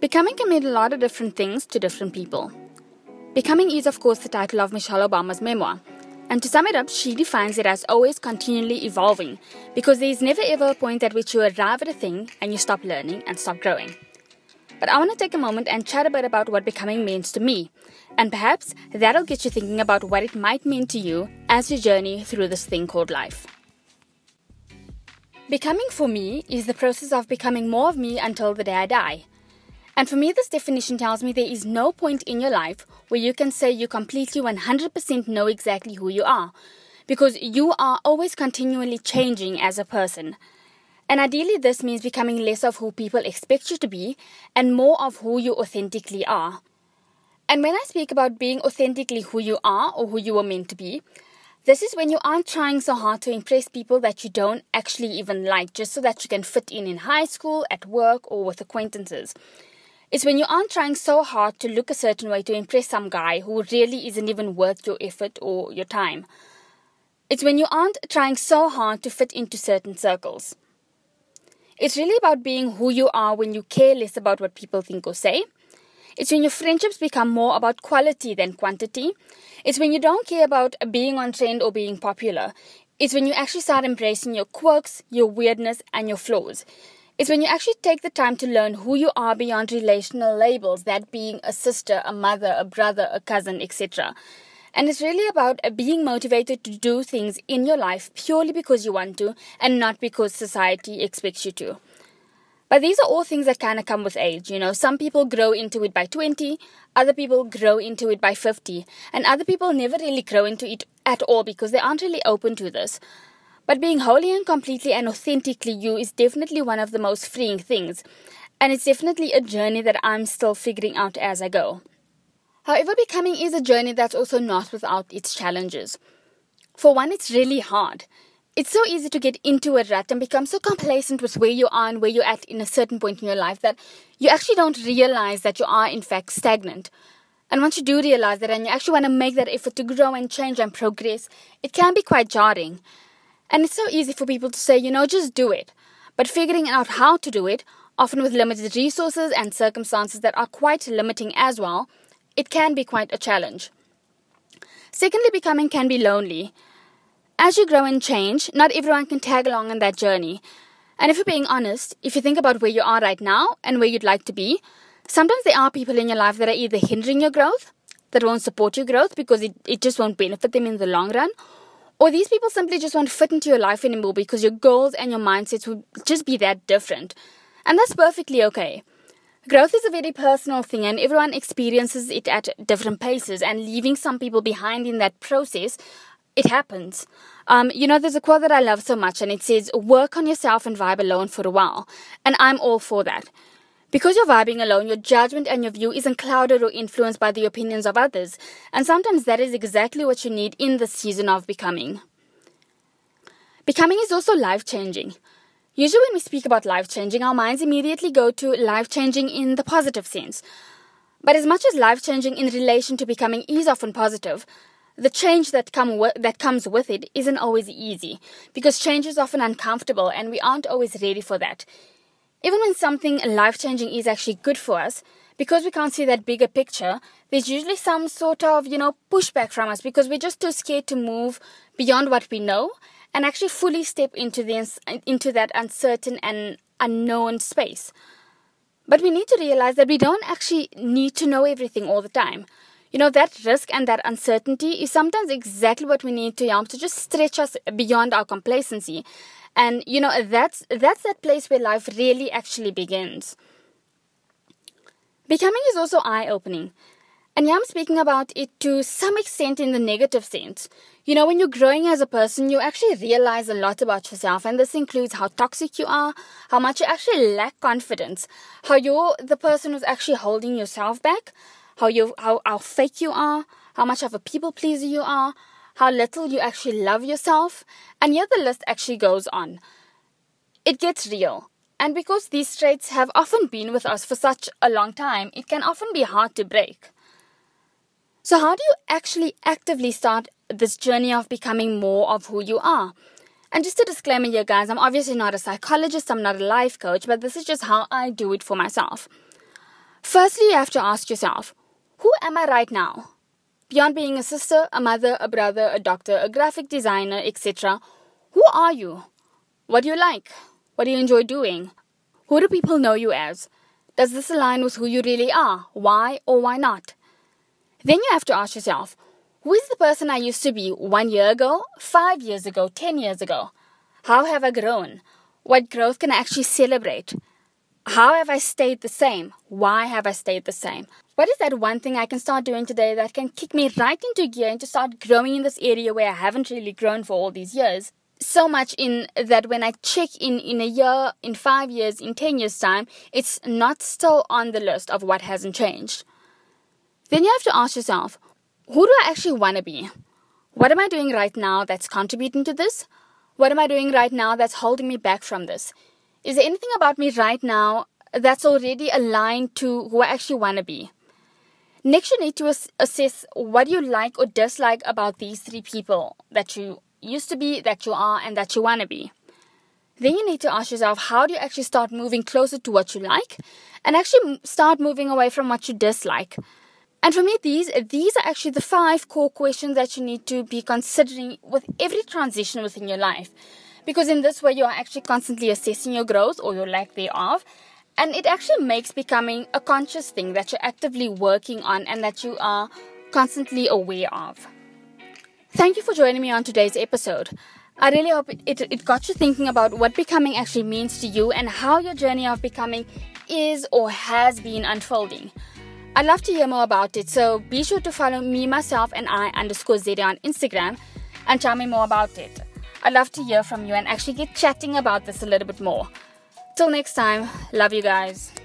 Becoming can mean a lot of different things to different people. Becoming is, of course, the title of Michelle Obama's memoir. And to sum it up, she defines it as always continually evolving, because there is never ever a point at which you arrive at a thing and you stop learning and stop growing. But I want to take a moment and chat a bit about what becoming means to me, and perhaps that'll get you thinking about what it might mean to you as you journey through this thing called life. Becoming for me is the process of becoming more of me until the day I die. And for me, this definition tells me there is no point in your life where you can say you completely 100% know exactly who you are, because you are always continually changing as a person. And ideally, this means becoming less of who people expect you to be and more of who you authentically are. And when I speak about being authentically who you are or who you were meant to be, this is when you aren't trying so hard to impress people that you don't actually even like just so that you can fit in in high school, at work, or with acquaintances. It's when you aren't trying so hard to look a certain way to impress some guy who really isn't even worth your effort or your time. It's when you aren't trying so hard to fit into certain circles. It's really about being who you are when you care less about what people think or say. It's when your friendships become more about quality than quantity. It's when you don't care about being on trend or being popular. It's when you actually start embracing your quirks, your weirdness, and your flaws is when you actually take the time to learn who you are beyond relational labels, that being a sister, a mother, a brother, a cousin, etc. And it's really about uh, being motivated to do things in your life purely because you want to and not because society expects you to. But these are all things that kind of come with age. You know, some people grow into it by 20, other people grow into it by 50, and other people never really grow into it at all because they aren't really open to this. But being wholly and completely and authentically you is definitely one of the most freeing things. And it's definitely a journey that I'm still figuring out as I go. However, becoming is a journey that's also not without its challenges. For one, it's really hard. It's so easy to get into a rut and become so complacent with where you are and where you're at in a certain point in your life that you actually don't realize that you are, in fact, stagnant. And once you do realize that and you actually want to make that effort to grow and change and progress, it can be quite jarring. And it's so easy for people to say, you know, just do it. But figuring out how to do it, often with limited resources and circumstances that are quite limiting as well, it can be quite a challenge. Secondly, becoming can be lonely. As you grow and change, not everyone can tag along on that journey. And if you're being honest, if you think about where you are right now and where you'd like to be, sometimes there are people in your life that are either hindering your growth, that won't support your growth because it, it just won't benefit them in the long run, or these people simply just won't fit into your life anymore because your goals and your mindsets would just be that different. And that's perfectly okay. Growth is a very personal thing, and everyone experiences it at different paces. And leaving some people behind in that process, it happens. Um, you know, there's a quote that I love so much, and it says, Work on yourself and vibe alone for a while. And I'm all for that. Because you're vibing alone, your judgment and your view isn't clouded or influenced by the opinions of others, and sometimes that is exactly what you need in the season of becoming. Becoming is also life changing. Usually, when we speak about life changing, our minds immediately go to life changing in the positive sense. But as much as life changing in relation to becoming is often positive, the change that, come that comes with it isn't always easy because change is often uncomfortable and we aren't always ready for that. Even when something life changing is actually good for us, because we can't see that bigger picture, there's usually some sort of, you know, pushback from us because we're just too scared to move beyond what we know and actually fully step into the into that uncertain and unknown space. But we need to realize that we don't actually need to know everything all the time. You know, that risk and that uncertainty is sometimes exactly what we need to help to just stretch us beyond our complacency and you know that's that's that place where life really actually begins becoming is also eye opening and yeah, I'm speaking about it to some extent in the negative sense. You know, when you're growing as a person, you actually realize a lot about yourself, and this includes how toxic you are, how much you actually lack confidence, how you're the person who's actually holding yourself back, how you how, how fake you are, how much of a people pleaser you are, how little you actually love yourself, and yet the list actually goes on. It gets real. And because these traits have often been with us for such a long time, it can often be hard to break. So, how do you actually actively start this journey of becoming more of who you are? And just a disclaimer here, guys, I'm obviously not a psychologist, I'm not a life coach, but this is just how I do it for myself. Firstly, you have to ask yourself, who am I right now? Beyond being a sister, a mother, a brother, a doctor, a graphic designer, etc., who are you? What do you like? What do you enjoy doing? Who do people know you as? Does this align with who you really are? Why or why not? Then you have to ask yourself, who is the person I used to be one year ago, five years ago, ten years ago? How have I grown? What growth can I actually celebrate? How have I stayed the same? Why have I stayed the same? What is that one thing I can start doing today that can kick me right into gear and to start growing in this area where I haven't really grown for all these years? So much in that when I check in in a year, in five years, in ten years' time, it's not still on the list of what hasn't changed. Then you have to ask yourself, who do I actually want to be? What am I doing right now that's contributing to this? What am I doing right now that's holding me back from this? Is there anything about me right now that's already aligned to who I actually want to be? Next, you need to assess what you like or dislike about these three people that you used to be, that you are, and that you want to be. Then you need to ask yourself how do you actually start moving closer to what you like and actually start moving away from what you dislike. And for me, these these are actually the five core questions that you need to be considering with every transition within your life. Because in this way, you are actually constantly assessing your growth or your lack thereof. And it actually makes becoming a conscious thing that you're actively working on and that you are constantly aware of. Thank you for joining me on today's episode. I really hope it, it, it, got you thinking about what becoming actually means to you and how your journey of becoming is or has been unfolding. I'd love to hear more about it, so be sure to follow me, myself, and I underscore Zeta on Instagram and tell me more about it. I'd love to hear from you and actually get chatting about this a little bit more. Till next time, love you guys.